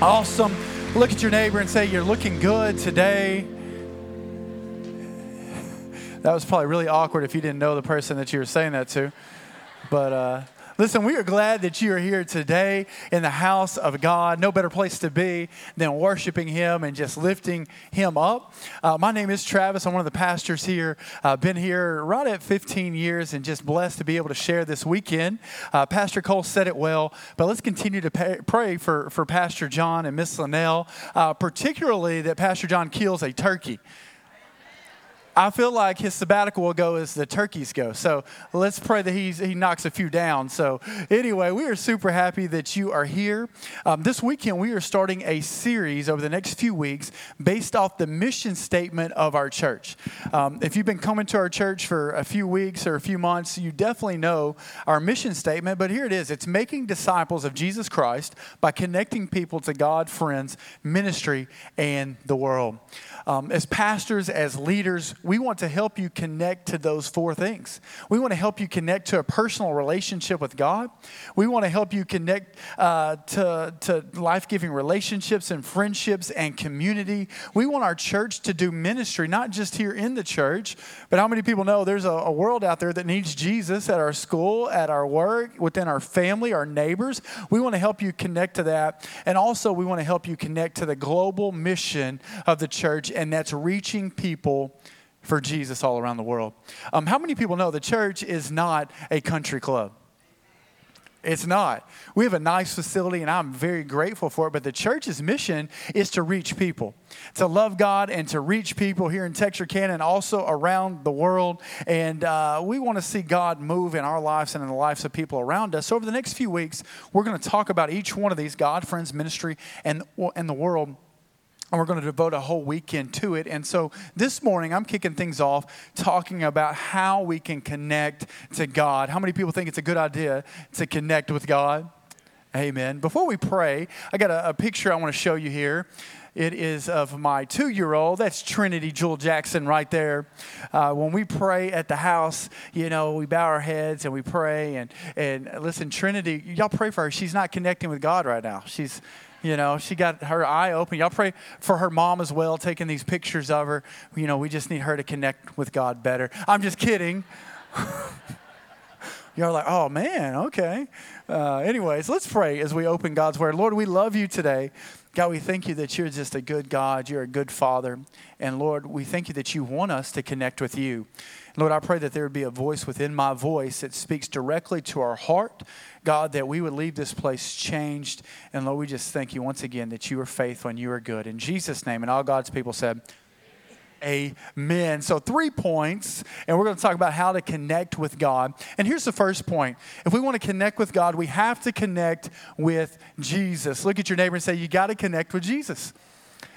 Awesome. Look at your neighbor and say, You're looking good today. That was probably really awkward if you didn't know the person that you were saying that to. But uh, listen, we are glad that you are here today in the house of God. No better place to be than worshiping Him and just lifting Him up. Uh, my name is Travis. I'm one of the pastors here. I've uh, been here right at 15 years and just blessed to be able to share this weekend. Uh, Pastor Cole said it well, but let's continue to pay, pray for, for Pastor John and Miss Linnell, uh, particularly that Pastor John kills a turkey. I feel like his sabbatical will go as the turkeys go. So let's pray that he's, he knocks a few down. So, anyway, we are super happy that you are here. Um, this weekend, we are starting a series over the next few weeks based off the mission statement of our church. Um, if you've been coming to our church for a few weeks or a few months, you definitely know our mission statement. But here it is it's making disciples of Jesus Christ by connecting people to God, friends, ministry, and the world. Um, as pastors, as leaders, we want to help you connect to those four things. We want to help you connect to a personal relationship with God. We want to help you connect uh, to, to life giving relationships and friendships and community. We want our church to do ministry, not just here in the church, but how many people know there's a, a world out there that needs Jesus at our school, at our work, within our family, our neighbors? We want to help you connect to that. And also, we want to help you connect to the global mission of the church and that's reaching people for Jesus all around the world. Um, how many people know the church is not a country club? It's not. We have a nice facility and I'm very grateful for it, but the church's mission is to reach people, to love God and to reach people here in Texarkana and also around the world. And uh, we want to see God move in our lives and in the lives of people around us. So, over the next few weeks, we're going to talk about each one of these God, friends, ministry, and, and the world and we're going to devote a whole weekend to it. And so this morning, I'm kicking things off talking about how we can connect to God. How many people think it's a good idea to connect with God? Amen. Before we pray, I got a, a picture I want to show you here. It is of my two year old. That's Trinity Jewel Jackson right there. Uh, when we pray at the house, you know, we bow our heads and we pray. And, and listen, Trinity, y'all pray for her. She's not connecting with God right now. She's you know, she got her eye open. Y'all pray for her mom as well, taking these pictures of her. You know, we just need her to connect with God better. I'm just kidding. You're like, oh man, okay. Uh, anyways, let's pray as we open God's word. Lord, we love you today. God, we thank you that you're just a good God. You're a good Father. And Lord, we thank you that you want us to connect with you. Lord, I pray that there would be a voice within my voice that speaks directly to our heart. God, that we would leave this place changed. And Lord, we just thank you once again that you are faithful and you are good. In Jesus' name, and all God's people said, Amen. So, three points, and we're going to talk about how to connect with God. And here's the first point if we want to connect with God, we have to connect with Jesus. Look at your neighbor and say, You got to connect with Jesus.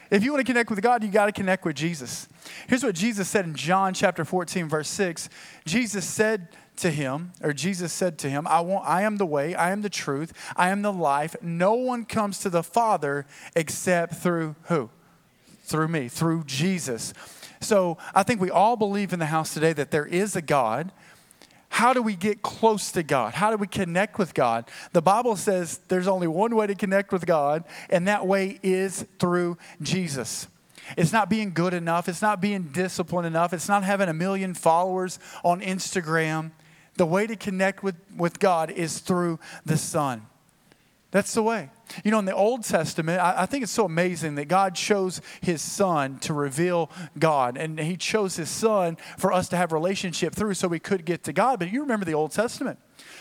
If you want to connect with God, you got to connect with Jesus. Here's what Jesus said in John chapter 14, verse 6. Jesus said to him, or Jesus said to him, I, want, I am the way, I am the truth, I am the life. No one comes to the Father except through who? Through me, through Jesus. So I think we all believe in the house today that there is a God how do we get close to God? How do we connect with God? The Bible says there's only one way to connect with God, and that way is through Jesus. It's not being good enough. It's not being disciplined enough. It's not having a million followers on Instagram. The way to connect with, with God is through the Son. That's the way. You know, in the Old Testament, I, I, think it's so amazing that God chose his son to reveal God. And he chose his son for us to have relationship through so we could get to God. But you remember the Old Testament.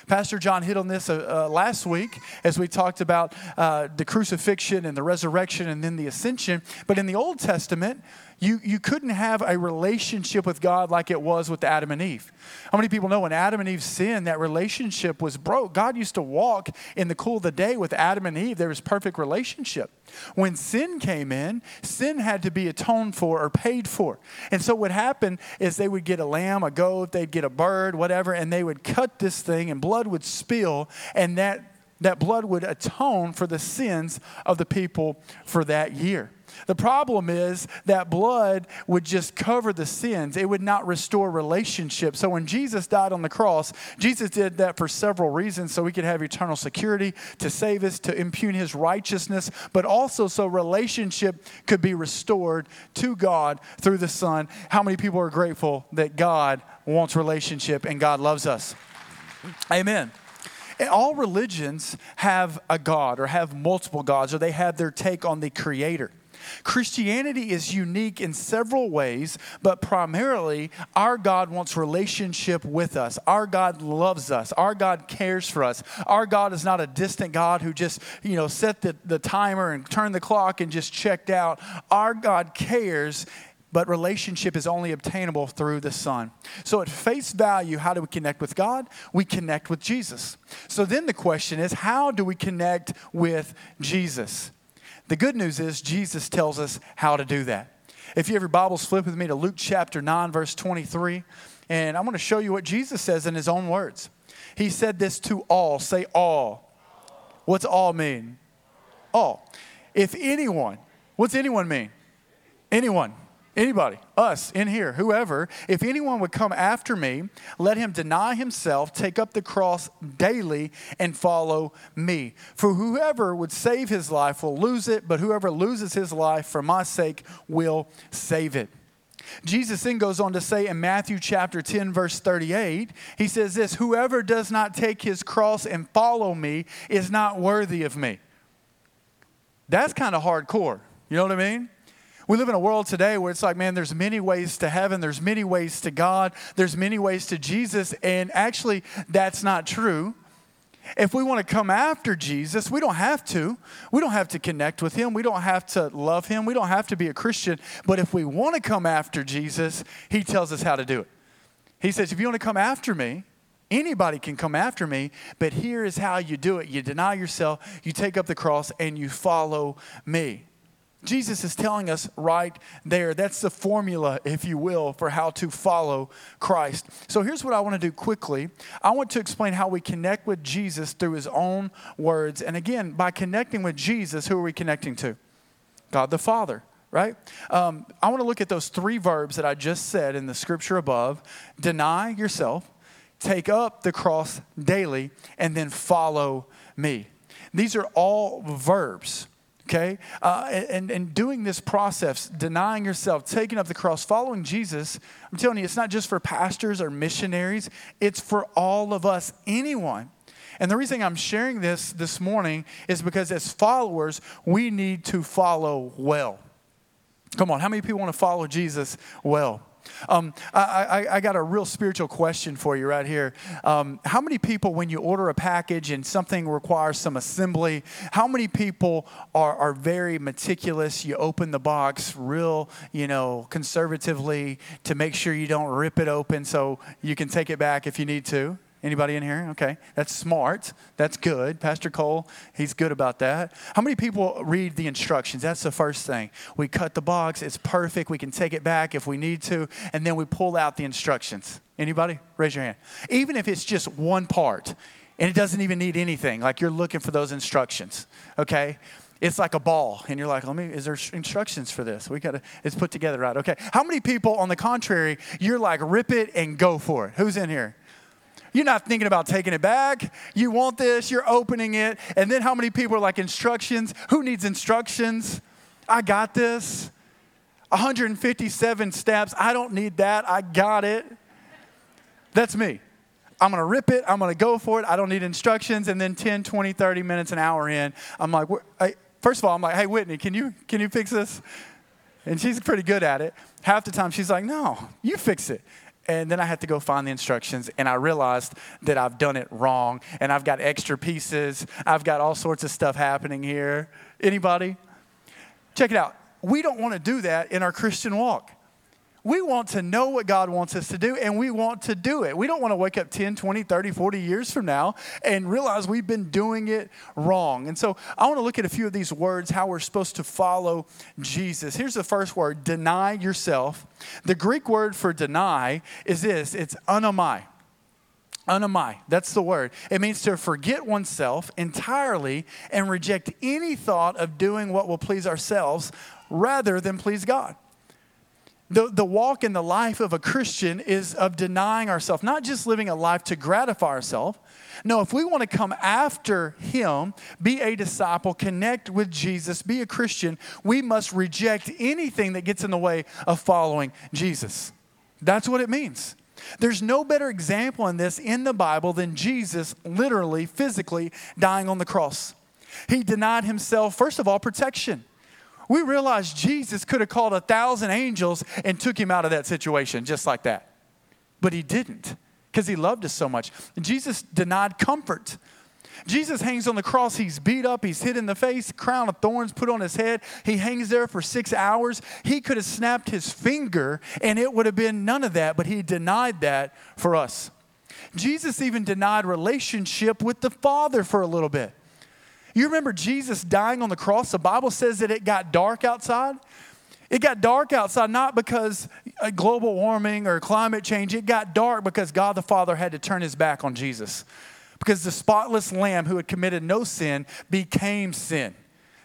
Pastor John hit on this uh, uh, last week as we talked about uh, the crucifixion and the resurrection and then the ascension. But in the Old Testament, you, you couldn't have a relationship with God like it was with Adam and Eve. How many people know when Adam and Eve sinned, that relationship was broke? God used to walk in the cool of the day with Adam and Eve. There was perfect relationship. When sin came in, sin had to be atoned for or paid for. And so what happened is they would get a lamb, a goat, they'd get a bird, whatever, and they would cut this thing and blood would spill, and that that blood would atone for the sins of the people for that year. The problem is that blood would just cover the sins. It would not restore relationship. So when Jesus died on the cross, Jesus did that for several reasons so we could have eternal security, to save us, to impugn his righteousness, but also so relationship could be restored to God through the Son. How many people are grateful that God wants relationship and God loves us? Amen. All religions have a God or have multiple gods, or they have their take on the Creator. Christianity is unique in several ways, but primarily our God wants relationship with us. Our God loves us. Our God cares for us. Our God is not a distant God who just, you know, set the, the timer and turned the clock and just checked out. Our God cares but relationship is only obtainable through the Son. So, at face value, how do we connect with God? We connect with Jesus. So, then the question is how do we connect with Jesus? The good news is Jesus tells us how to do that. If you have your Bibles, flip with me to Luke chapter 9, verse 23. And I'm going to show you what Jesus says in his own words. He said this to all. Say all. What's all mean? All. If anyone, what's anyone mean? Anyone. Anybody, us in here, whoever, if anyone would come after me, let him deny himself, take up the cross daily, and follow me. For whoever would save his life will lose it, but whoever loses his life for my sake will save it. Jesus then goes on to say in Matthew chapter 10, verse 38, he says this Whoever does not take his cross and follow me is not worthy of me. That's kind of hardcore. You know what I mean? We live in a world today where it's like, man, there's many ways to heaven, there's many ways to God, there's many ways to Jesus, and actually, that's not true. If we want to come after Jesus, we don't have to. We don't have to connect with him. We don't have to love him. We don't have to be a Christian. But if we want to come after Jesus, he tells us how to do it. He says, if you want to come after me, anybody can come after me, but here is how you do it. You deny yourself, you take up the cross, and you follow me. Jesus is telling us right there. That's the formula, if you will, for how to follow Christ. So here's what I want to do quickly I want to explain how we connect with Jesus through his own words. And again, by connecting with Jesus, who are we connecting to? God the Father right? Um, I want to look at those three verbs that I just said in the scripture above deny yourself, take up the cross daily, and then follow me. These are all verbs okay? Uh, and, and doing this process, denying yourself, taking up the cross, following Jesus, I'm telling you, it's not just for pastors or missionaries, it's for all of us, anyone. And the reason I'm sharing this this morning is because as followers, we need to follow well. Come on, how many people want to follow Jesus well? Um, I, I, I, got a real spiritual question for you right here. Um, how many people, when you order a package and something requires some assembly, how many people are, are very meticulous? You open the box real, you know, conservatively to make sure you don't rip it open so you can take it back if you need to. Anybody in here? Okay. That's smart. That's good. Pastor Cole, he's good about that. How many people read the instructions? That's the first thing. We cut the box. It's perfect. We can take it back if we need to, and then we pull out the instructions. Anybody? Raise your hand. Even if it's just one part and it doesn't even need anything, like you're looking for those instructions. Okay? It's like a ball, and you're like, "Let me." Is there instructions for this? We got to. It's put together right. Okay. How many people, on the contrary, you're like, "Rip it and go for it"? Who's in here? You're not thinking about taking it back. You want this, you're opening it. And then how many people are like instructions? Who needs instructions? I got this. 157 steps. I don't need that. I got it. That's me. I'm going to rip it. I'm going to go for it. I don't need instructions. And then 10, 20, 30 minutes, an hour in, I'm like, hey, first of all, I'm like, hey, Whitney, can you, can you fix this? And she's pretty good at it. Half the time, she's like, no, you fix it. And then I had to go find the instructions, and I realized that I've done it wrong, and I've got extra pieces. I've got all sorts of stuff happening here. Anybody? Check it out. We don't want to do that in our Christian walk. We want to know what God wants us to do and we want to do it. We don't want to wake up 10, 20, 30, 40 years from now and realize we've been doing it wrong. And so I want to look at a few of these words, how we're supposed to follow Jesus. Here's the first word deny yourself. The Greek word for deny is this it's anomai. Anamai, that's the word. It means to forget oneself entirely and reject any thought of doing what will please ourselves rather than please God. The, the walk in the life of a Christian is of denying ourselves, not just living a life to gratify ourselves. No, if we want to come after Him, be a disciple, connect with Jesus, be a Christian, we must reject anything that gets in the way of following Jesus. That's what it means. There's no better example in this in the Bible than Jesus literally, physically dying on the cross. He denied himself, first of all, protection. We realize Jesus could have called a thousand angels and took him out of that situation just like that. But he didn't because he loved us so much. Jesus denied comfort. Jesus hangs on the cross. He's beat up. He's hit in the face, crown of thorns put on his head. He hangs there for six hours. He could have snapped his finger and it would have been none of that, but he denied that for us. Jesus even denied relationship with the Father for a little bit. You remember Jesus dying on the cross? The Bible says that it got dark outside. It got dark outside not because global warming or climate change. It got dark because God the Father had to turn his back on Jesus because the spotless lamb who had committed no sin became sin.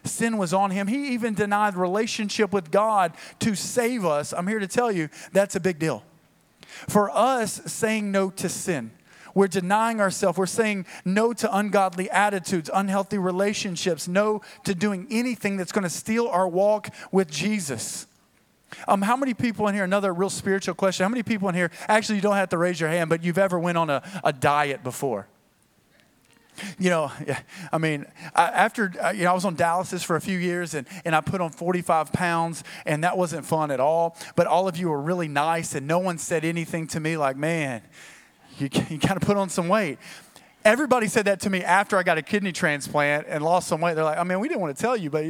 Sin was on him. He even denied relationship with God to save us. I'm here to tell you that's a big deal. For us, saying no to sin, we're denying ourselves. We're saying no to ungodly attitudes, unhealthy relationships, no to doing anything that's going to steal our walk with Jesus. Um, how many people in here, another real spiritual question, how many people in here, actually you don't have to raise your hand, but you've ever went on a, a diet before? you know, I mean, after, uh, you know, I was on dialysis for a few years and, and I put on 45 pounds and that wasn't fun at all. But all of you were really nice and no one said anything to me like, man, you, you kind of put on some weight. Everybody said that to me after I got a kidney transplant and lost some weight. They're like, I mean, we didn't want to tell you, but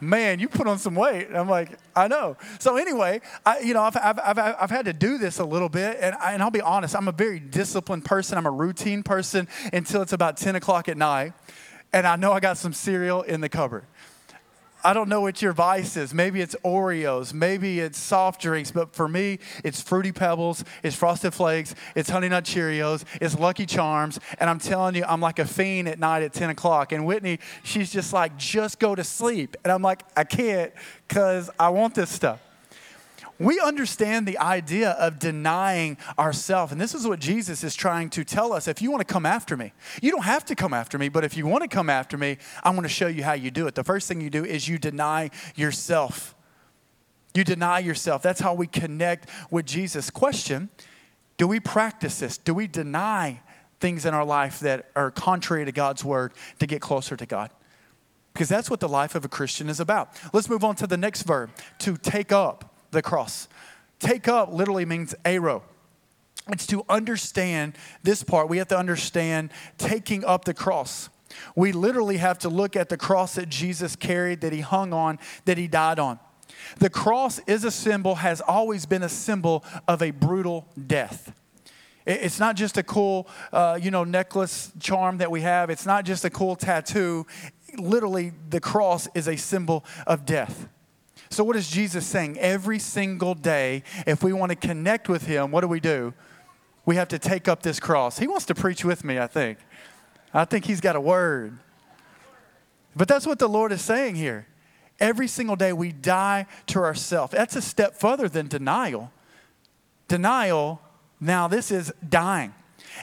man, you put on some weight. And I'm like, I know. So anyway, I, you know, I've, I've, I've, I've, had to do this a little bit. And, I, and I'll be honest, I'm a very disciplined person. I'm a routine person until it's about 10 o'clock at night. And I know I got some cereal in the cupboard. I don't know what your vice is. Maybe it's Oreos, maybe it's soft drinks, but for me, it's Fruity Pebbles, it's Frosted Flakes, it's Honey Nut Cheerios, it's Lucky Charms, and I'm telling you, I'm like a fiend at night at 10 o'clock. And Whitney, she's just like, just go to sleep. And I'm like, I can't because I want this stuff we understand the idea of denying ourselves. And this is what Jesus is trying to tell us. If you want to come after me, you don't have to come after me, but if you want to come after me, I'm going to show you how you do it. The first thing you do is you deny yourself. You deny yourself. That's how we connect with Jesus. Question Do we practice this? Do we deny things in our life that are contrary to God's word to get closer to God? Because that's what the life of a Christian is about. Let's move on to the next verb to take up the cross. Take up literally means airo. It's to understand this part. We have to understand taking up the cross. We literally have to look at the cross that Jesus carried, that he hung on, that he died on. The cross is a symbol, has always been a symbol of a brutal death. It's not just a cool, uh, you know, necklace charm that we have. It's not just a cool tattoo. Literally, the cross is a symbol of death. So, what is Jesus saying? Every single day, if we want to connect with Him, what do we do? We have to take up this cross. He wants to preach with me, I think. I think He's got a word. But that's what the Lord is saying here. Every single day, we die to ourselves. That's a step further than denial. Denial, now, this is dying.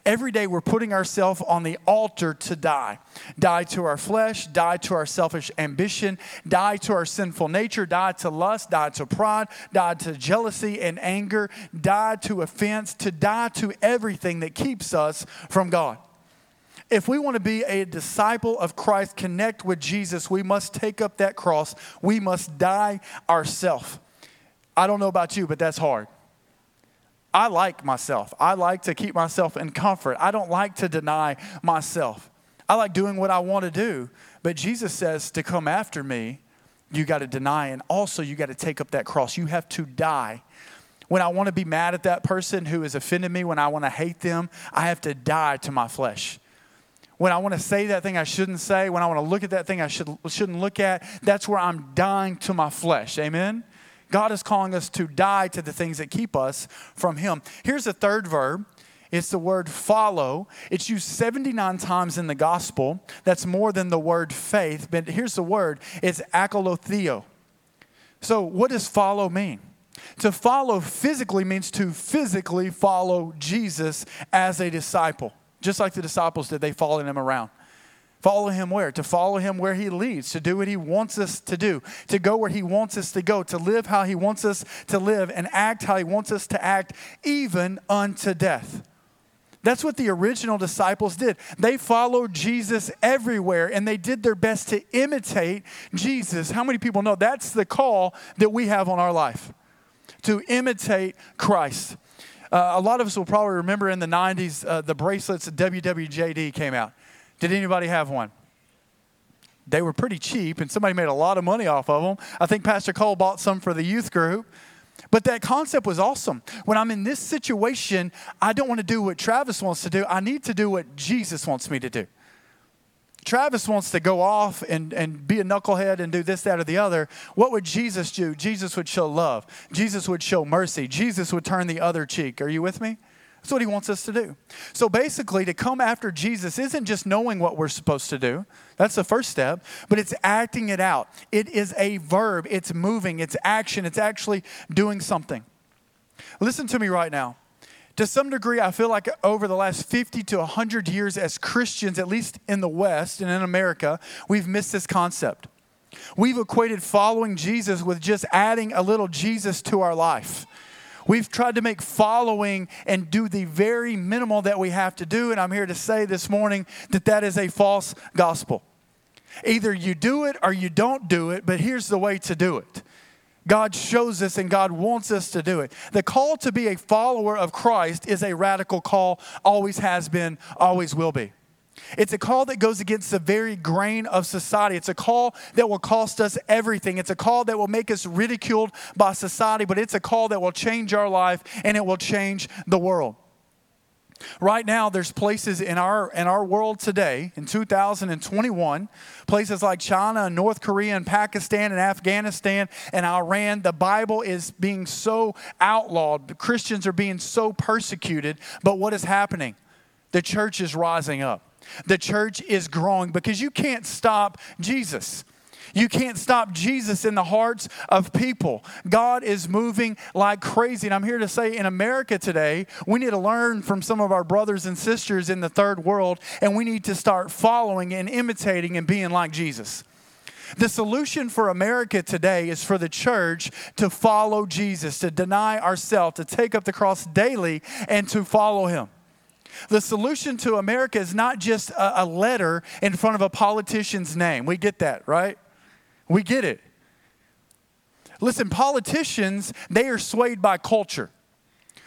Every day we're putting ourselves on the altar to die. Die to our flesh, die to our selfish ambition, die to our sinful nature, die to lust, die to pride, die to jealousy and anger, die to offense, to die to everything that keeps us from God. If we want to be a disciple of Christ, connect with Jesus, we must take up that cross. We must die ourselves. I don't know about you, but that's hard. I like myself. I like to keep myself in comfort. I don't like to deny myself. I like doing what I want to do. But Jesus says to come after me, you got to deny, and also you got to take up that cross. You have to die. When I want to be mad at that person who has offended me, when I want to hate them, I have to die to my flesh. When I want to say that thing I shouldn't say, when I want to look at that thing I should, shouldn't look at, that's where I'm dying to my flesh. Amen? God is calling us to die to the things that keep us from Him. Here's a third verb It's the word follow. It's used 79 times in the gospel. That's more than the word faith. But here's the word it's akolotheo. So, what does follow mean? To follow physically means to physically follow Jesus as a disciple. Just like the disciples did, they followed him around. Follow him where? To follow him where he leads, to do what he wants us to do, to go where he wants us to go, to live how he wants us to live, and act how he wants us to act, even unto death. That's what the original disciples did. They followed Jesus everywhere and they did their best to imitate Jesus. How many people know that's the call that we have on our life? To imitate Christ. Uh, a lot of us will probably remember in the 90s uh, the bracelets WWJD came out. Did anybody have one? They were pretty cheap and somebody made a lot of money off of them. I think Pastor Cole bought some for the youth group. But that concept was awesome. When I'm in this situation, I don't want to do what Travis wants to do. I need to do what Jesus wants me to do. Travis wants to go off and, and be a knucklehead and do this, that, or the other. What would Jesus do? Jesus would show love. Jesus would show mercy. Jesus would turn the other cheek. Are you with me? That's what he wants us to do. So basically, to come after Jesus isn't just knowing what we're supposed to do. That's the first step, but it's acting it out. It is a verb, it's moving, it's action, it's actually doing something. Listen to me right now. To some degree, I feel like over the last 50 to 100 years, as Christians, at least in the West and in America, we've missed this concept. We've equated following Jesus with just adding a little Jesus to our life. We've tried to make following and do the very minimal that we have to do. And I'm here to say this morning that that is a false gospel. Either you do it or you don't do it, but here's the way to do it. God shows us and God wants us to do it. The call to be a follower of Christ is a radical call, always has been, always will be. It's a call that goes against the very grain of society. It's a call that will cost us everything. It's a call that will make us ridiculed by society, but it's a call that will change our life and it will change the world. Right now, there's places in our in our world today, in 2021, places like China and North Korea and Pakistan and Afghanistan and Iran. The Bible is being so outlawed. Christians are being so persecuted. But what is happening? The church is rising up. The church is growing because you can't stop Jesus. You can't stop Jesus in the hearts of people. God is moving like crazy. And I'm here to say in America today, we need to learn from some of our brothers and sisters in the third world, and we need to start following and imitating and being like Jesus. The solution for America today is for the church to follow Jesus, to deny ourselves, to take up the cross daily, and to follow him. The solution to America is not just a, a letter in front of a politician's name. We get that, right? We get it. Listen, politicians, they are swayed by culture.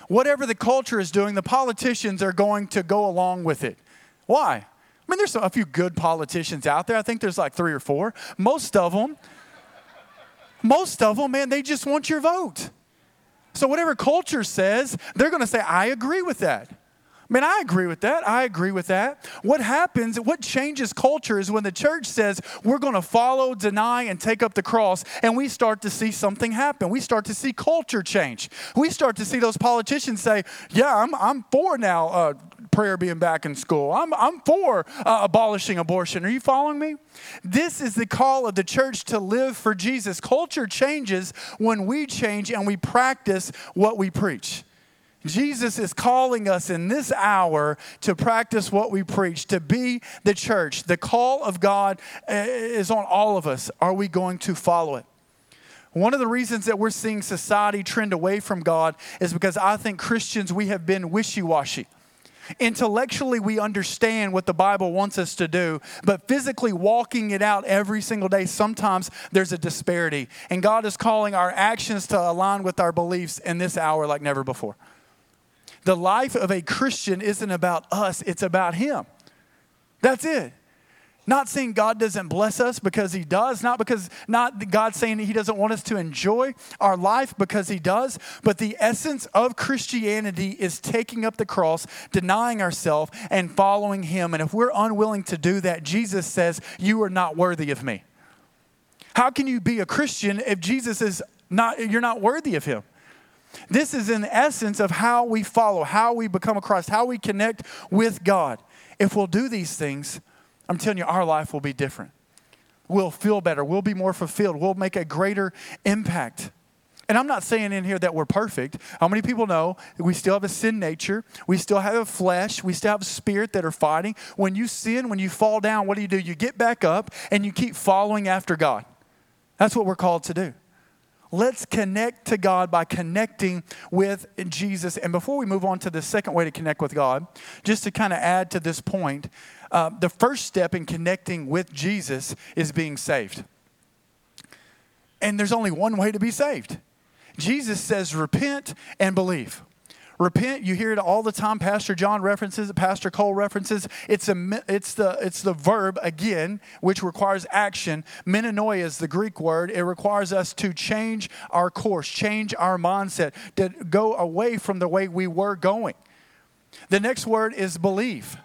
Whatever the culture is doing, the politicians are going to go along with it. Why? I mean, there's a few good politicians out there. I think there's like three or four. Most of them, most of them, man, they just want your vote. So whatever culture says, they're going to say, I agree with that. I mean, I agree with that. I agree with that. What happens, what changes culture is when the church says we're going to follow, deny, and take up the cross, and we start to see something happen. We start to see culture change. We start to see those politicians say, Yeah, I'm, I'm for now uh, prayer being back in school. I'm, I'm for uh, abolishing abortion. Are you following me? This is the call of the church to live for Jesus. Culture changes when we change and we practice what we preach. Jesus is calling us in this hour to practice what we preach, to be the church. The call of God eh, is on all of us. Are we going to follow it? One of the reasons that we're seeing society trend away from God is because I think Christians, we have been wishy washy. Intellectually, we understand what the Bible wants us to do, but physically walking it out every single day, sometimes there's a disparity. And God is calling our actions to align with our beliefs in this hour like never before. The life of a Christian isn't about us, it's about Him. That's it. Not saying God doesn't bless us because He does, not because not God saying He doesn't want us to enjoy our life because He does, but the essence of Christianity is taking up the cross, denying ourselves, and following Him. And if we're unwilling to do that, Jesus says, You are not worthy of me. How can you be a Christian if Jesus is not, you're not worthy of Him? This is in essence of how we follow, how we become a Christ, how we connect with God. If we'll do these things, I'm telling you, our life will be different. We'll feel better. We'll be more fulfilled. We'll make a greater impact. And I'm not saying in here that we're perfect. How many people know we still have a sin nature? We still have a flesh. We still have a spirit that are fighting. When you sin, when you fall down, what do you do? You get back up and you keep following after God. That's what we're called to do. Let's connect to God by connecting with Jesus. And before we move on to the second way to connect with God, just to kind of add to this point, uh, the first step in connecting with Jesus is being saved. And there's only one way to be saved Jesus says, repent and believe. Repent, you hear it all the time. Pastor John references it, Pastor Cole references. It's, a, it's, the, it's the verb again, which requires action. Metanoia is the Greek word. It requires us to change our course, change our mindset, to go away from the way we were going. The next word is believe.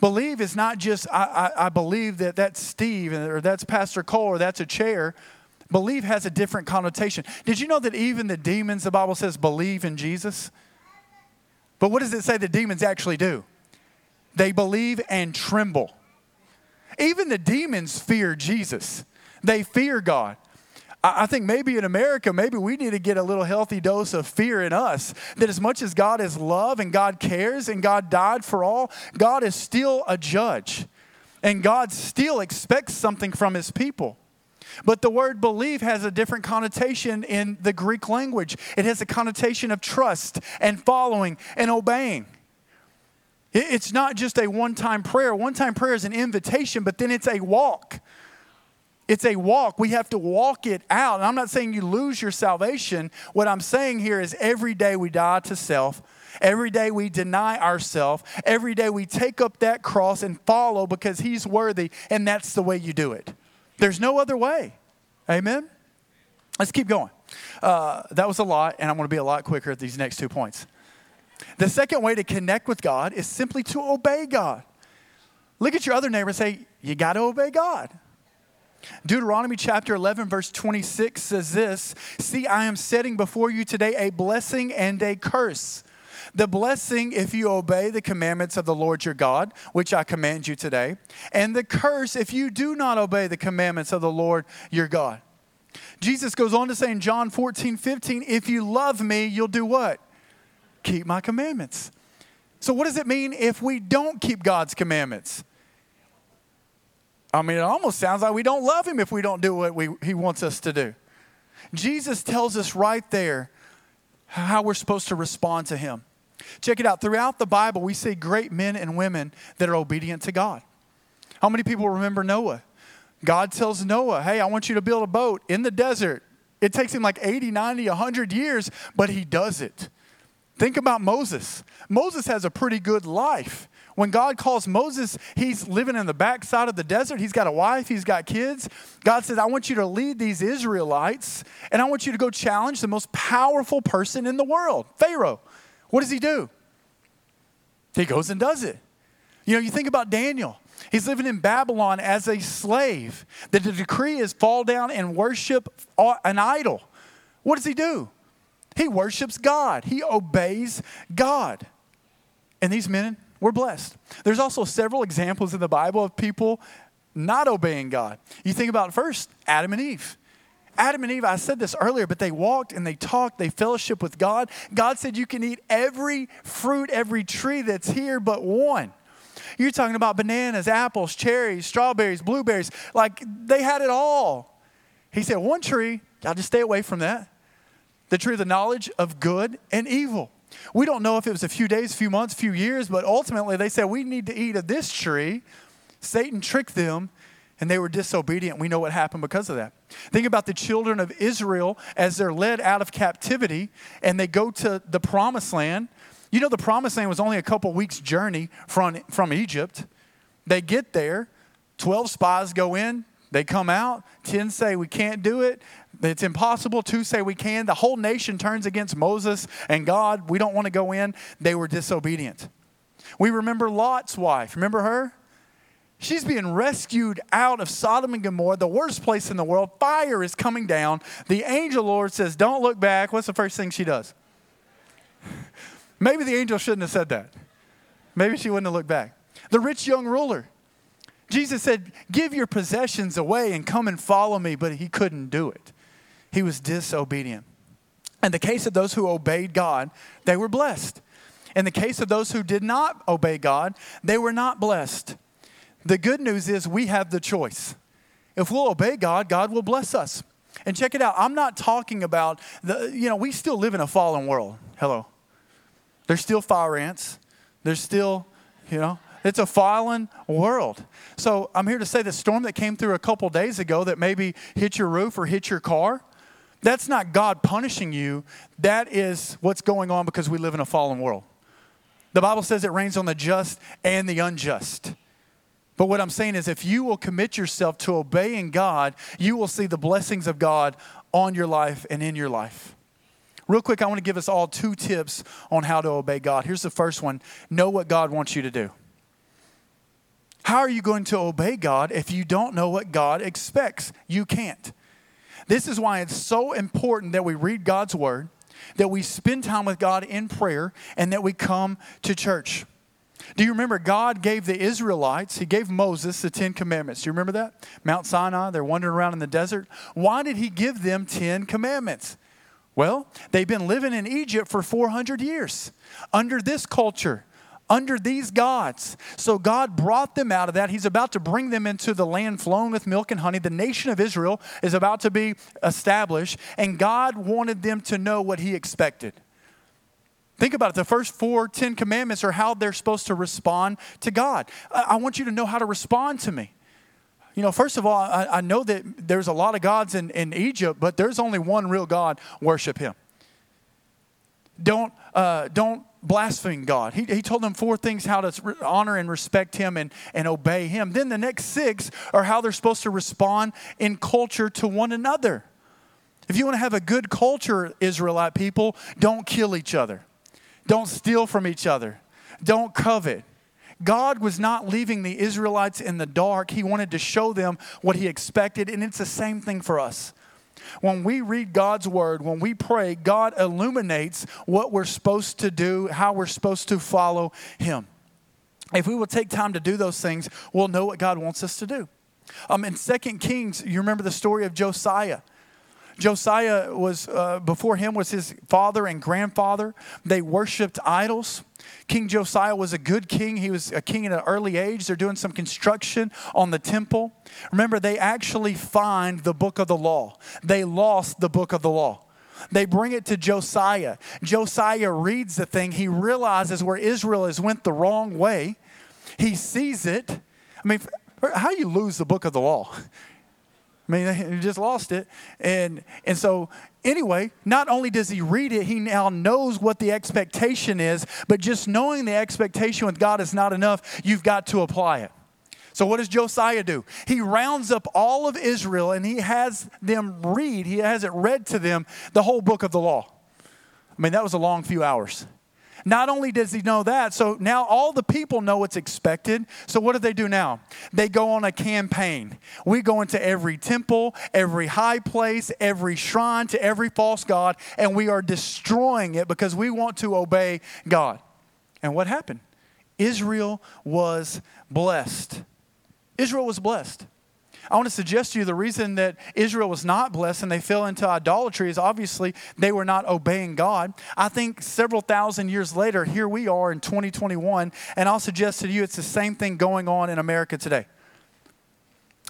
Believe is not just, I, I, I believe that that's Steve or that's Pastor Cole or that's a chair. Believe has a different connotation. Did you know that even the demons, the Bible says, believe in Jesus? But what does it say the demons actually do? They believe and tremble. Even the demons fear Jesus, they fear God. I think maybe in America, maybe we need to get a little healthy dose of fear in us that as much as God is love and God cares and God died for all, God is still a judge. And God still expects something from his people. But the word believe has a different connotation in the Greek language. It has a connotation of trust and following and obeying. It's not just a one time prayer. One time prayer is an invitation, but then it's a walk. It's a walk. We have to walk it out. And I'm not saying you lose your salvation. What I'm saying here is every day we die to self. Every day we deny ourselves. Every day we take up that cross and follow because He's worthy, and that's the way you do it. There's no other way. Amen? Let's keep going. Uh, that was a lot, and I'm going to be a lot quicker at these next two points. The second way to connect with God is simply to obey God. Look at your other neighbor and say, You got to obey God. Deuteronomy chapter 11, verse 26 says this See, I am setting before you today a blessing and a curse. The blessing if you obey the commandments of the Lord your God, which I command you today, and the curse if you do not obey the commandments of the Lord your God. Jesus goes on to say in John 14, 15, if you love me, you'll do what? Keep my commandments. So, what does it mean if we don't keep God's commandments? I mean, it almost sounds like we don't love him if we don't do what we, he wants us to do. Jesus tells us right there how we're supposed to respond to him. Check it out. Throughout the Bible, we see great men and women that are obedient to God. How many people remember Noah? God tells Noah, Hey, I want you to build a boat in the desert. It takes him like 80, 90, 100 years, but he does it. Think about Moses. Moses has a pretty good life. When God calls Moses, he's living in the backside of the desert. He's got a wife, he's got kids. God says, I want you to lead these Israelites, and I want you to go challenge the most powerful person in the world, Pharaoh. What does he do? He goes and does it. You know, you think about Daniel. He's living in Babylon as a slave. The decree is fall down and worship an idol. What does he do? He worships God. He obeys God. And these men we're blessed. There's also several examples in the Bible of people not obeying God. You think about first Adam and Eve. Adam and Eve, I said this earlier, but they walked and they talked, they fellowship with God. God said you can eat every fruit, every tree that's here but one. You're talking about bananas, apples, cherries, strawberries, blueberries. Like they had it all. He said, one tree, y'all just stay away from that. The tree of the knowledge of good and evil. We don't know if it was a few days, few months, few years, but ultimately they said, We need to eat of this tree. Satan tricked them and they were disobedient. We know what happened because of that. Think about the children of Israel as they're led out of captivity and they go to the promised land. You know, the promised land was only a couple weeks' journey from, from Egypt. They get there, 12 spies go in, they come out, 10 say we can't do it. It's impossible. Two say we can. The whole nation turns against Moses and God. We don't want to go in. They were disobedient. We remember Lot's wife. Remember her? She's being rescued out of Sodom and Gomorrah, the worst place in the world. Fire is coming down. The angel Lord says, Don't look back. What's the first thing she does? Maybe the angel shouldn't have said that. Maybe she wouldn't have looked back. The rich young ruler. Jesus said, Give your possessions away and come and follow me, but he couldn't do it. He was disobedient. In the case of those who obeyed God, they were blessed. In the case of those who did not obey God, they were not blessed. The good news is we have the choice. If we'll obey God, God will bless us. And check it out. I'm not talking about the, you know, we still live in a fallen world. Hello. There's still fire ants. There's still, you know, it's a fallen world. So I'm here to say the storm that came through a couple days ago that maybe hit your roof or hit your car, that's not God punishing you. That is what's going on because we live in a fallen world. The Bible says it rains on the just and the unjust. But what I'm saying is, if you will commit yourself to obeying God, you will see the blessings of God on your life and in your life. Real quick, I want to give us all two tips on how to obey God. Here's the first one know what God wants you to do. How are you going to obey God if you don't know what God expects? You can't. This is why it's so important that we read God's word, that we spend time with God in prayer, and that we come to church. Do you remember God gave the Israelites, He gave Moses the Ten Commandments? Do you remember that? Mount Sinai, they're wandering around in the desert. Why did He give them Ten Commandments? Well, they've been living in Egypt for 400 years under this culture, under these gods. So God brought them out of that. He's about to bring them into the land flowing with milk and honey. The nation of Israel is about to be established, and God wanted them to know what He expected. Think about it. The first four Ten Commandments are how they're supposed to respond to God. I want you to know how to respond to me. You know, first of all, I, I know that there's a lot of gods in, in Egypt, but there's only one real God. Worship Him. Don't, uh, don't blaspheme God. He, he told them four things how to honor and respect Him and, and obey Him. Then the next six are how they're supposed to respond in culture to one another. If you want to have a good culture, Israelite people, don't kill each other. Don't steal from each other. Don't covet. God was not leaving the Israelites in the dark. He wanted to show them what He expected, and it's the same thing for us. When we read God's word, when we pray, God illuminates what we're supposed to do, how we're supposed to follow Him. If we will take time to do those things, we'll know what God wants us to do. Um, in Second Kings, you remember the story of Josiah. Josiah was, uh, before him was his father and grandfather. They worshiped idols. King Josiah was a good king. He was a king at an early age. They're doing some construction on the temple. Remember, they actually find the book of the law. They lost the book of the law. They bring it to Josiah. Josiah reads the thing. He realizes where Israel has went the wrong way. He sees it. I mean, how you lose the book of the law? I mean, he just lost it. And, and so, anyway, not only does he read it, he now knows what the expectation is, but just knowing the expectation with God is not enough. You've got to apply it. So, what does Josiah do? He rounds up all of Israel and he has them read, he has it read to them the whole book of the law. I mean, that was a long few hours. Not only does he know that, so now all the people know what's expected. So what do they do now? They go on a campaign. We go into every temple, every high place, every shrine to every false god, and we are destroying it because we want to obey God. And what happened? Israel was blessed. Israel was blessed. I want to suggest to you the reason that Israel was not blessed and they fell into idolatry is obviously they were not obeying God. I think several thousand years later, here we are in 2021, and I'll suggest to you it's the same thing going on in America today.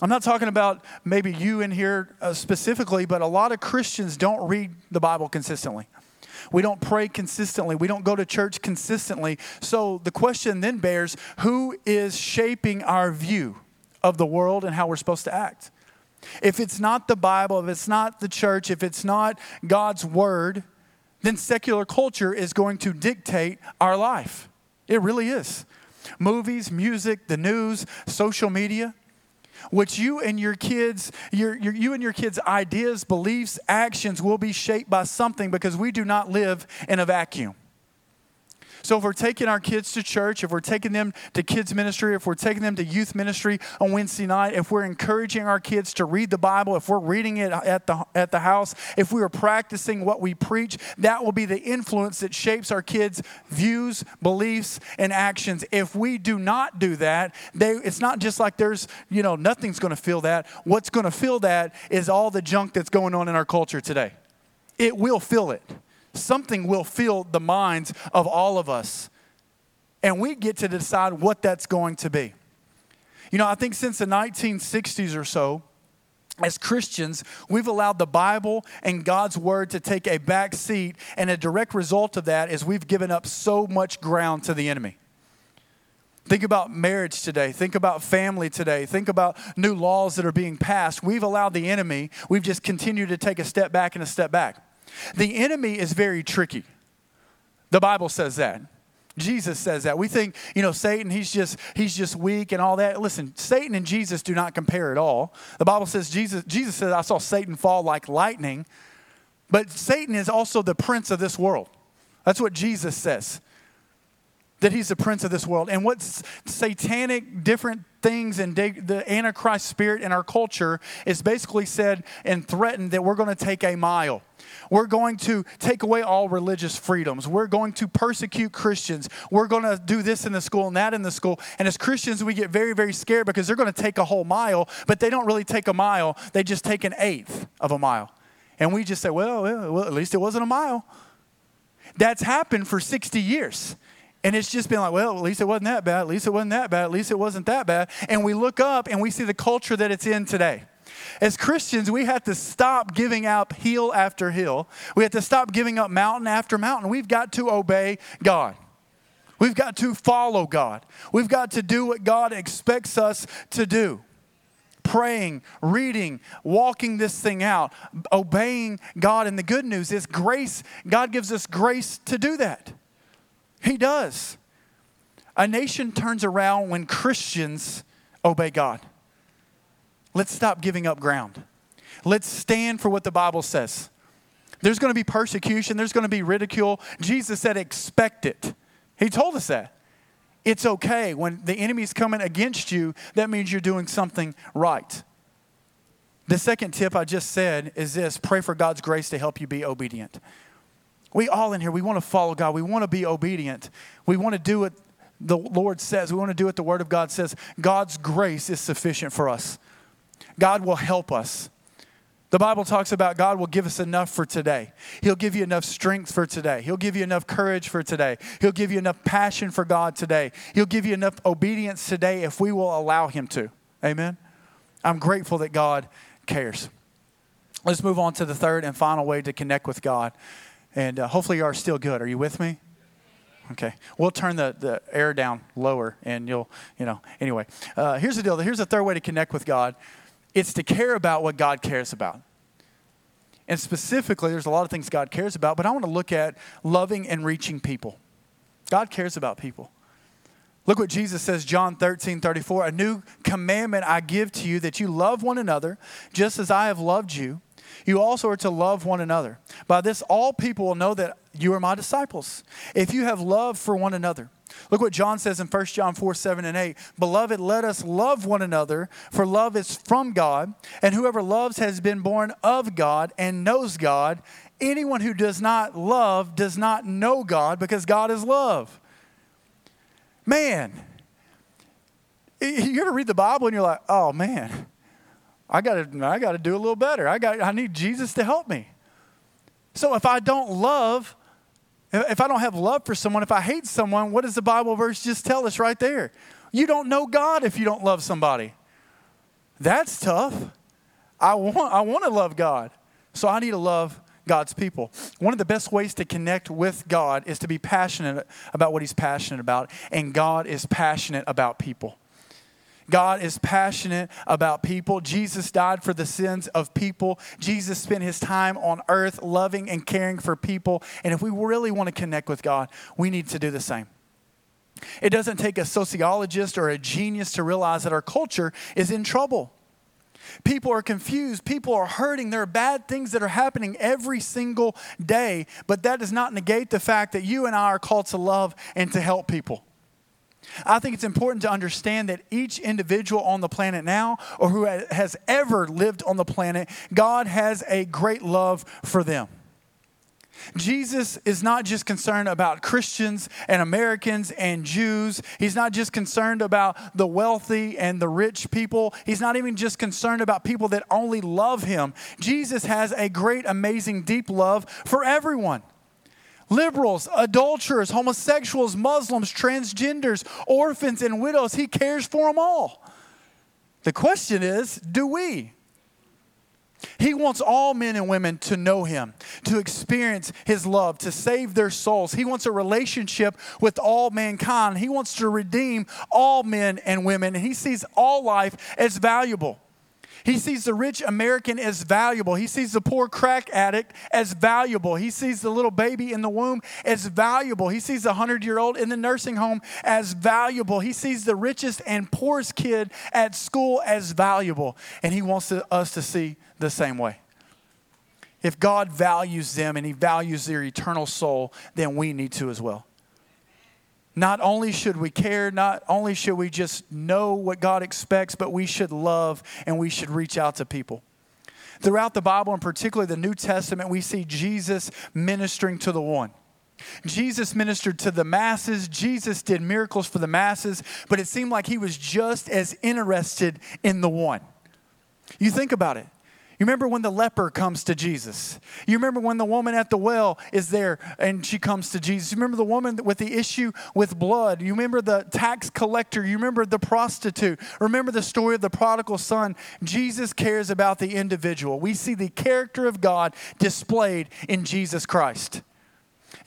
I'm not talking about maybe you in here uh, specifically, but a lot of Christians don't read the Bible consistently. We don't pray consistently. We don't go to church consistently. So the question then bears who is shaping our view? Of the world and how we're supposed to act. If it's not the Bible, if it's not the church, if it's not God's word, then secular culture is going to dictate our life. It really is. Movies, music, the news, social media, which you and your kids, your, your, you and your kids' ideas, beliefs, actions will be shaped by something because we do not live in a vacuum. So if we're taking our kids to church, if we're taking them to kids ministry, if we're taking them to youth ministry on Wednesday night, if we're encouraging our kids to read the Bible, if we're reading it at the at the house, if we are practicing what we preach, that will be the influence that shapes our kids' views, beliefs, and actions. If we do not do that, they, it's not just like there's, you know, nothing's going to fill that. What's going to fill that is all the junk that's going on in our culture today. It will fill it something will fill the minds of all of us. And we get to decide what that's going to be. You know, I think since the 1960s or so, as Christians, we've allowed the Bible and God's Word to take a back seat, and a direct result of that is we've given up so much ground to the enemy. Think about marriage today. Think about family today. Think about new laws that are being passed. We've allowed the enemy, we've just continued to take a step back and a step back. The enemy is very tricky. The Bible says that. Jesus says that. We think, you know, Satan, he's just he's just weak and all that. Listen, Satan and Jesus do not compare at all. The Bible says Jesus Jesus says I saw Satan fall like lightning. But Satan is also the prince of this world. That's what Jesus says that he's the prince of this world. And what's satanic, different things and the Antichrist spirit in our culture is basically said and threatened that we're going to take a mile. We're going to take away all religious freedoms. We're going to persecute Christians. We're going to do this in the school and that in the school. And as Christians, we get very, very scared because they're going to take a whole mile, but they don't really take a mile. They just take an eighth of a mile. And we just say, well, well at least it wasn't a mile. That's happened for 60 years. And it's just been like, well, at least it wasn't that bad. At least it wasn't that bad. At least it wasn't that bad. And we look up and we see the culture that it's in today. As Christians, we have to stop giving up hill after hill. We have to stop giving up mountain after mountain. We've got to obey God. We've got to follow God. We've got to do what God expects us to do. Praying, reading, walking this thing out, obeying God. And the good news is grace, God gives us grace to do that. He does. A nation turns around when Christians obey God. Let's stop giving up ground. Let's stand for what the Bible says. There's going to be persecution, there's going to be ridicule. Jesus said, expect it. He told us that. It's okay. When the enemy's coming against you, that means you're doing something right. The second tip I just said is this pray for God's grace to help you be obedient. We all in here, we want to follow God. We want to be obedient. We want to do what the Lord says. We want to do what the Word of God says. God's grace is sufficient for us. God will help us. The Bible talks about God will give us enough for today. He'll give you enough strength for today. He'll give you enough courage for today. He'll give you enough passion for God today. He'll give you enough obedience today if we will allow Him to. Amen? I'm grateful that God cares. Let's move on to the third and final way to connect with God. And uh, hopefully you are still good. Are you with me? Okay. We'll turn the, the air down lower and you'll, you know, anyway. Uh, here's the deal. Here's the third way to connect with God it's to care about what God cares about. And specifically, there's a lot of things God cares about, but I want to look at loving and reaching people. God cares about people. Look what Jesus says, John 13, 34. A new commandment I give to you that you love one another just as I have loved you. You also are to love one another. By this, all people will know that you are my disciples, if you have love for one another. Look what John says in 1 John 4 7 and 8. Beloved, let us love one another, for love is from God, and whoever loves has been born of God and knows God. Anyone who does not love does not know God, because God is love. Man, you ever read the Bible and you're like, oh man, I gotta, I gotta do a little better. I got I need Jesus to help me. So if I don't love, if I don't have love for someone, if I hate someone, what does the Bible verse just tell us right there? You don't know God if you don't love somebody. That's tough. I want, I want to love God. So I need to love God's people. One of the best ways to connect with God is to be passionate about what He's passionate about, and God is passionate about people. God is passionate about people. Jesus died for the sins of people. Jesus spent his time on earth loving and caring for people. And if we really want to connect with God, we need to do the same. It doesn't take a sociologist or a genius to realize that our culture is in trouble. People are confused. People are hurting. There are bad things that are happening every single day, but that does not negate the fact that you and I are called to love and to help people. I think it's important to understand that each individual on the planet now, or who has ever lived on the planet, God has a great love for them. Jesus is not just concerned about Christians and Americans and Jews. He's not just concerned about the wealthy and the rich people. He's not even just concerned about people that only love him. Jesus has a great, amazing, deep love for everyone liberals, adulterers, homosexuals, Muslims, transgenders, orphans, and widows. He cares for them all. The question is do we? He wants all men and women to know Him, to experience His love, to save their souls. He wants a relationship with all mankind. He wants to redeem all men and women, and He sees all life as valuable. He sees the rich American as valuable. He sees the poor crack addict as valuable. He sees the little baby in the womb as valuable. He sees the 100 year old in the nursing home as valuable. He sees the richest and poorest kid at school as valuable. And he wants to, us to see the same way. If God values them and He values their eternal soul, then we need to as well. Not only should we care, not only should we just know what God expects, but we should love and we should reach out to people. Throughout the Bible, and particularly the New Testament, we see Jesus ministering to the one. Jesus ministered to the masses. Jesus did miracles for the masses, but it seemed like he was just as interested in the one. You think about it. You remember when the leper comes to Jesus? You remember when the woman at the well is there and she comes to Jesus? You remember the woman with the issue with blood? You remember the tax collector? You remember the prostitute? Remember the story of the prodigal son? Jesus cares about the individual. We see the character of God displayed in Jesus Christ.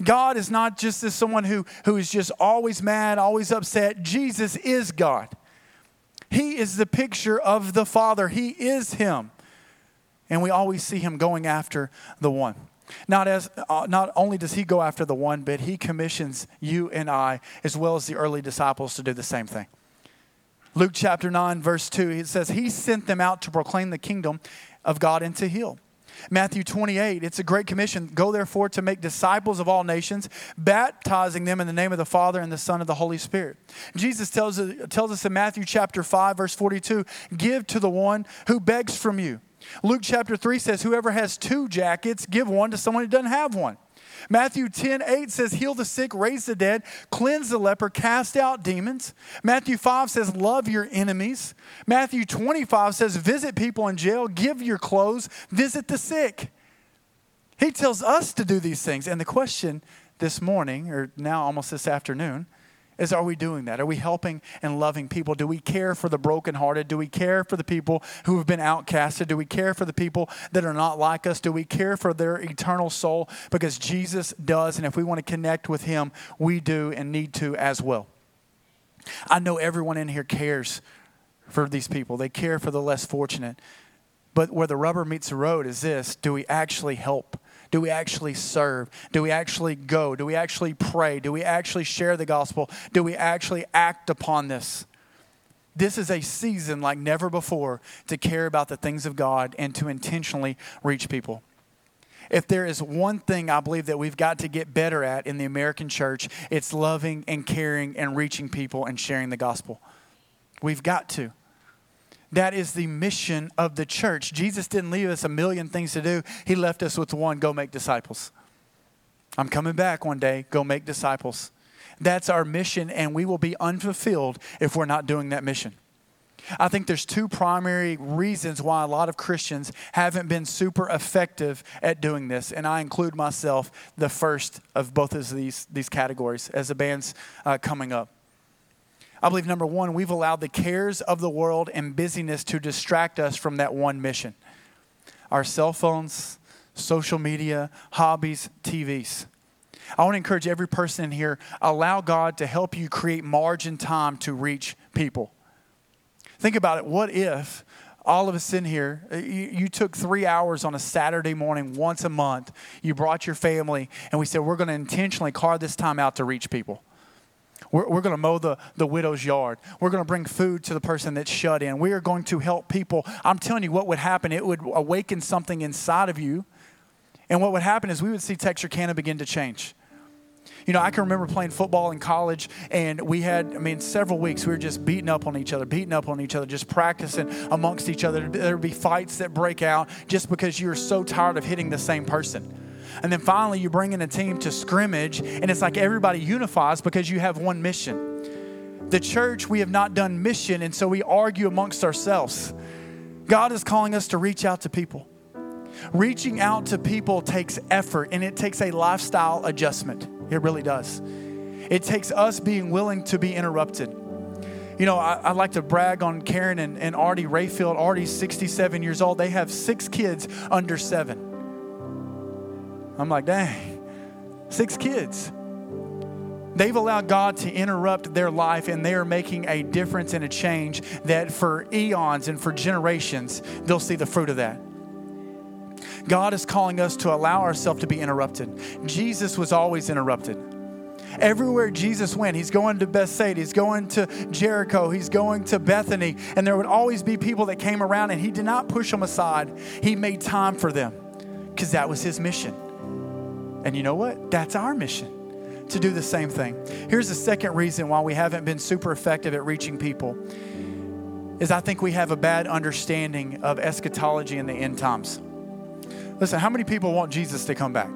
God is not just as someone who, who is just always mad, always upset. Jesus is God. He is the picture of the Father. He is Him and we always see him going after the one. Not, as, uh, not only does he go after the one, but he commissions you and I, as well as the early disciples, to do the same thing. Luke chapter 9, verse 2, it says, He sent them out to proclaim the kingdom of God and to heal. Matthew 28, it's a great commission. Go therefore to make disciples of all nations, baptizing them in the name of the Father and the Son of the Holy Spirit. Jesus tells, tells us in Matthew chapter 5, verse 42, give to the one who begs from you. Luke chapter 3 says, Whoever has two jackets, give one to someone who doesn't have one. Matthew 10 8 says, Heal the sick, raise the dead, cleanse the leper, cast out demons. Matthew 5 says, Love your enemies. Matthew 25 says, Visit people in jail, give your clothes, visit the sick. He tells us to do these things. And the question this morning, or now almost this afternoon, is are we doing that? Are we helping and loving people? Do we care for the brokenhearted? Do we care for the people who have been outcasted? Do we care for the people that are not like us? Do we care for their eternal soul? Because Jesus does, and if we want to connect with Him, we do and need to as well. I know everyone in here cares for these people, they care for the less fortunate. But where the rubber meets the road is this do we actually help? Do we actually serve? Do we actually go? Do we actually pray? Do we actually share the gospel? Do we actually act upon this? This is a season like never before to care about the things of God and to intentionally reach people. If there is one thing I believe that we've got to get better at in the American church, it's loving and caring and reaching people and sharing the gospel. We've got to. That is the mission of the church. Jesus didn't leave us a million things to do, He left us with one go make disciples. I'm coming back one day, go make disciples. That's our mission, and we will be unfulfilled if we're not doing that mission. I think there's two primary reasons why a lot of Christians haven't been super effective at doing this, and I include myself the first of both of these, these categories as the band's uh, coming up. I believe number one, we've allowed the cares of the world and busyness to distract us from that one mission. Our cell phones, social media, hobbies, TVs. I want to encourage every person in here, allow God to help you create margin time to reach people. Think about it. What if all of us in here, you, you, took three hours on a Saturday morning once a month, you brought your family, and we said, we're going to intentionally carve this time out to reach people? We're, we're going to mow the, the widow's yard. We're going to bring food to the person that's shut in. We are going to help people. I'm telling you what would happen. It would awaken something inside of you. And what would happen is we would see Texarkana begin to change. You know, I can remember playing football in college, and we had, I mean, several weeks we were just beating up on each other, beating up on each other, just practicing amongst each other. There would be fights that break out just because you're so tired of hitting the same person. And then finally, you bring in a team to scrimmage, and it's like everybody unifies because you have one mission. The church, we have not done mission, and so we argue amongst ourselves. God is calling us to reach out to people. Reaching out to people takes effort, and it takes a lifestyle adjustment. It really does. It takes us being willing to be interrupted. You know, I, I like to brag on Karen and, and Artie Rayfield. Artie's 67 years old. They have six kids under seven. I'm like, dang, six kids. They've allowed God to interrupt their life and they are making a difference and a change that for eons and for generations, they'll see the fruit of that. God is calling us to allow ourselves to be interrupted. Jesus was always interrupted. Everywhere Jesus went, he's going to Bethsaida, he's going to Jericho, he's going to Bethany, and there would always be people that came around, and he did not push them aside. He made time for them because that was his mission. And you know what? That's our mission to do the same thing. Here's the second reason why we haven't been super effective at reaching people is I think we have a bad understanding of eschatology in the end times. Listen, how many people want Jesus to come back?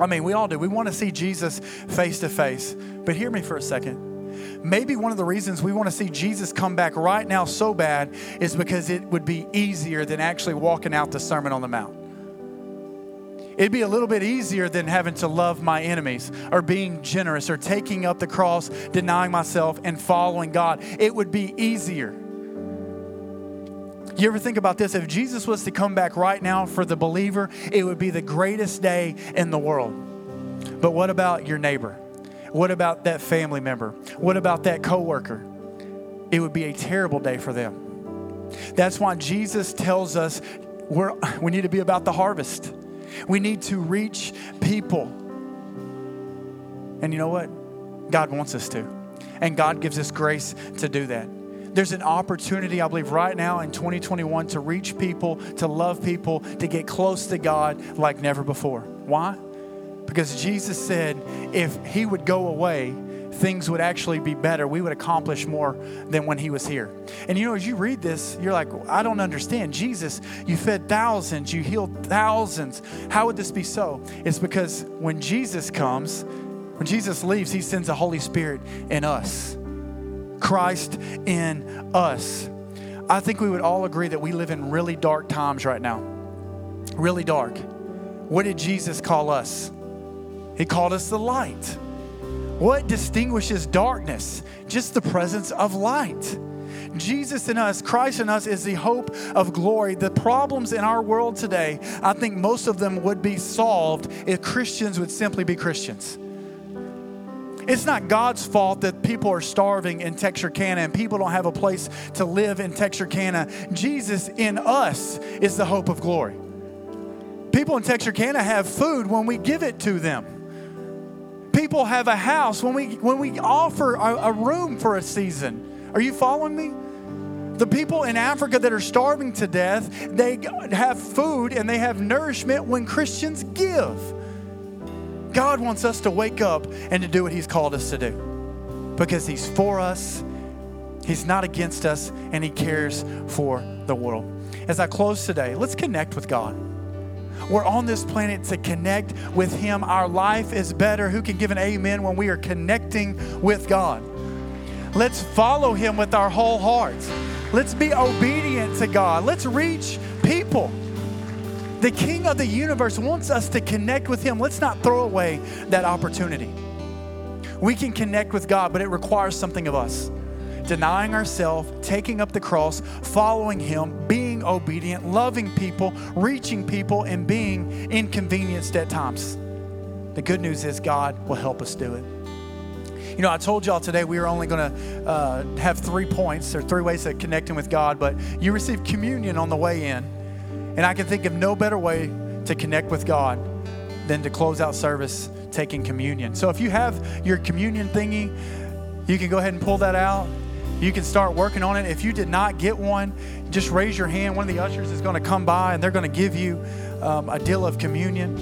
I mean, we all do. We want to see Jesus face to face. But hear me for a second. Maybe one of the reasons we want to see Jesus come back right now so bad is because it would be easier than actually walking out the Sermon on the Mount. It'd be a little bit easier than having to love my enemies or being generous or taking up the cross, denying myself, and following God. It would be easier. You ever think about this? If Jesus was to come back right now for the believer, it would be the greatest day in the world. But what about your neighbor? What about that family member? What about that coworker? It would be a terrible day for them. That's why Jesus tells us we're, we need to be about the harvest. We need to reach people. And you know what? God wants us to. And God gives us grace to do that there's an opportunity, I believe, right now in 2021 to reach people, to love people, to get close to God like never before. Why? Because Jesus said if He would go away, things would actually be better. We would accomplish more than when He was here. And you know, as you read this, you're like, I don't understand. Jesus, you fed thousands, you healed thousands. How would this be so? It's because when Jesus comes, when Jesus leaves, He sends the Holy Spirit in us. Christ in us. I think we would all agree that we live in really dark times right now. Really dark. What did Jesus call us? He called us the light. What distinguishes darkness? Just the presence of light. Jesus in us, Christ in us, is the hope of glory. The problems in our world today, I think most of them would be solved if Christians would simply be Christians. It's not God's fault that people are starving in Texarkana and people don't have a place to live in Texarkana. Jesus in us is the hope of glory. People in Texarkana have food when we give it to them. People have a house when we when we offer a, a room for a season. Are you following me? The people in Africa that are starving to death, they have food and they have nourishment when Christians give. God wants us to wake up and to do what He's called us to do because He's for us, He's not against us, and He cares for the world. As I close today, let's connect with God. We're on this planet to connect with Him. Our life is better. Who can give an amen when we are connecting with God? Let's follow Him with our whole hearts. Let's be obedient to God. Let's reach people. The King of the universe wants us to connect with Him. Let's not throw away that opportunity. We can connect with God, but it requires something of us denying ourselves, taking up the cross, following Him, being obedient, loving people, reaching people, and being inconvenienced at times. The good news is God will help us do it. You know, I told y'all today we were only going to uh, have three points or three ways of connecting with God, but you receive communion on the way in. And I can think of no better way to connect with God than to close out service taking communion. So if you have your communion thingy, you can go ahead and pull that out. You can start working on it. If you did not get one, just raise your hand. One of the ushers is going to come by and they're going to give you um, a deal of communion.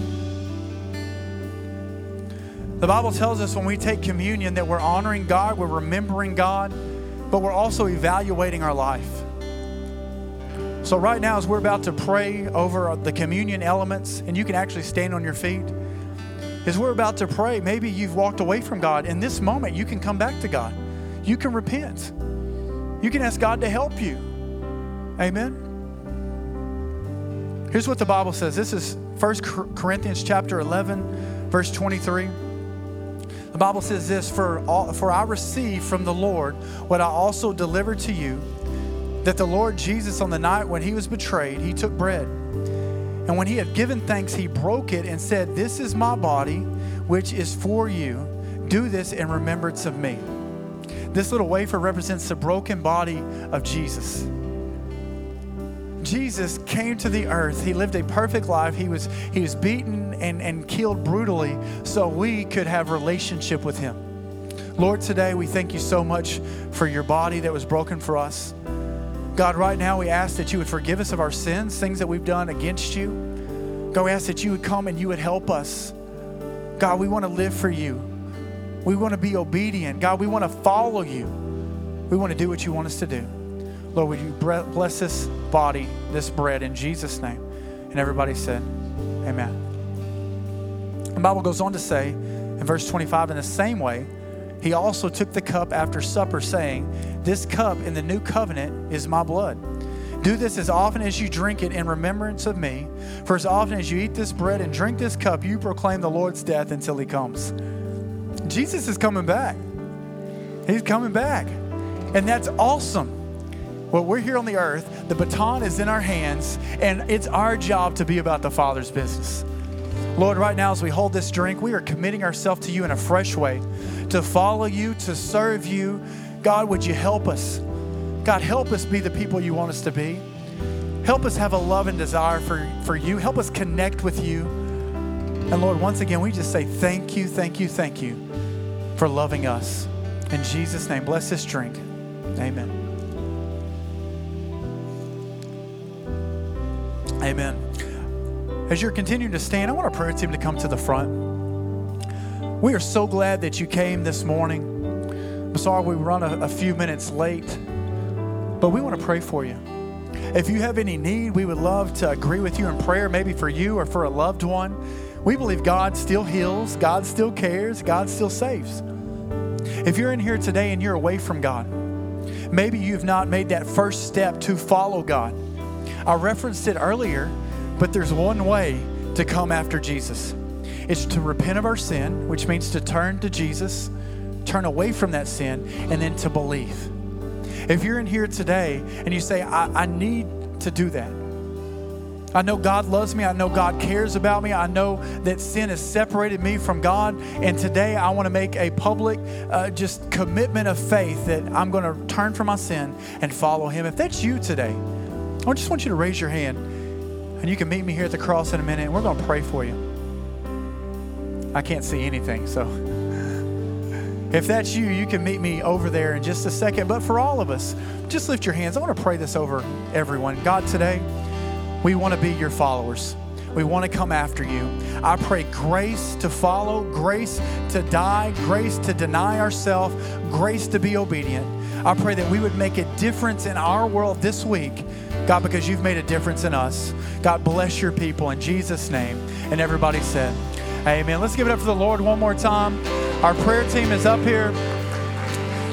The Bible tells us when we take communion that we're honoring God, we're remembering God, but we're also evaluating our life. So, right now, as we're about to pray over the communion elements, and you can actually stand on your feet, as we're about to pray, maybe you've walked away from God. In this moment, you can come back to God. You can repent. You can ask God to help you. Amen. Here's what the Bible says. This is 1 Corinthians chapter 11, verse 23. The Bible says this, for, all, for I received from the Lord what I also delivered to you, that the Lord Jesus on the night when he was betrayed, he took bread. And when he had given thanks, he broke it and said, This is my body, which is for you. Do this in remembrance of me. This little wafer represents the broken body of Jesus. Jesus came to the earth. He lived a perfect life. He was, he was beaten and, and killed brutally so we could have relationship with him. Lord, today we thank you so much for your body that was broken for us. God, right now we ask that you would forgive us of our sins, things that we've done against you. God, we ask that you would come and you would help us. God, we want to live for you. We want to be obedient. God, we want to follow you. We want to do what you want us to do. Lord, would you bless this body, this bread in Jesus' name? And everybody said, Amen. The Bible goes on to say in verse 25, in the same way, he also took the cup after supper, saying, This cup in the new covenant is my blood. Do this as often as you drink it in remembrance of me. For as often as you eat this bread and drink this cup, you proclaim the Lord's death until he comes. Jesus is coming back. He's coming back. And that's awesome. Well, we're here on the earth, the baton is in our hands, and it's our job to be about the Father's business. Lord, right now as we hold this drink, we are committing ourselves to you in a fresh way, to follow you, to serve you. God, would you help us? God, help us be the people you want us to be. Help us have a love and desire for, for you. Help us connect with you. And Lord, once again, we just say thank you, thank you, thank you for loving us. In Jesus' name, bless this drink. Amen. Amen. As you're continuing to stand, I want our prayer team to come to the front. We are so glad that you came this morning. I'm sorry we run a, a few minutes late, but we want to pray for you. If you have any need, we would love to agree with you in prayer, maybe for you or for a loved one. We believe God still heals, God still cares, God still saves. If you're in here today and you're away from God, maybe you've not made that first step to follow God. I referenced it earlier but there's one way to come after Jesus it's to repent of our sin, which means to turn to Jesus, turn away from that sin, and then to believe. If you're in here today and you say, I, I need to do that, I know God loves me. I know God cares about me. I know that sin has separated me from God. And today I want to make a public uh, just commitment of faith that I'm going to turn from my sin and follow Him. If that's you today, I just want you to raise your hand. And you can meet me here at the cross in a minute, and we're going to pray for you. I can't see anything, so if that's you, you can meet me over there in just a second. But for all of us, just lift your hands. I want to pray this over everyone. God, today, we want to be your followers. We want to come after you. I pray grace to follow, grace to die, grace to deny ourselves, grace to be obedient. I pray that we would make a difference in our world this week God, because you've made a difference in us. God, bless your people in Jesus' name. And everybody said, Amen. Let's give it up for the Lord one more time. Our prayer team is up here.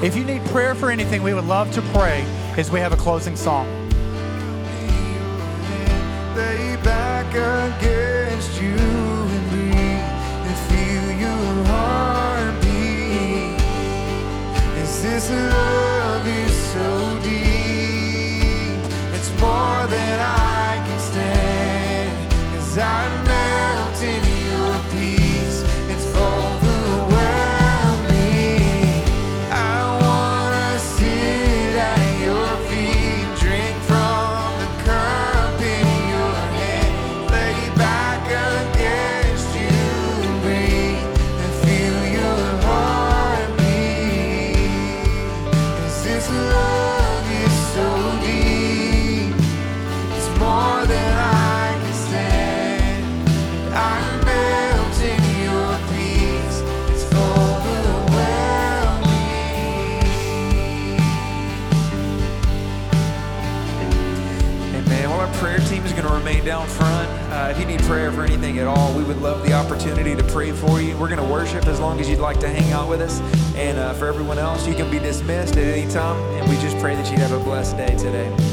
If you need prayer for anything, we would love to pray as we have a closing song. Against you and me and feel your heartbeat. Is this love is so deep? It's more than I can stand as I melt prayer for anything at all, we would love the opportunity to pray for you. We're going to worship as long as you'd like to hang out with us. And uh, for everyone else, you can be dismissed at any time. And we just pray that you'd have a blessed day today.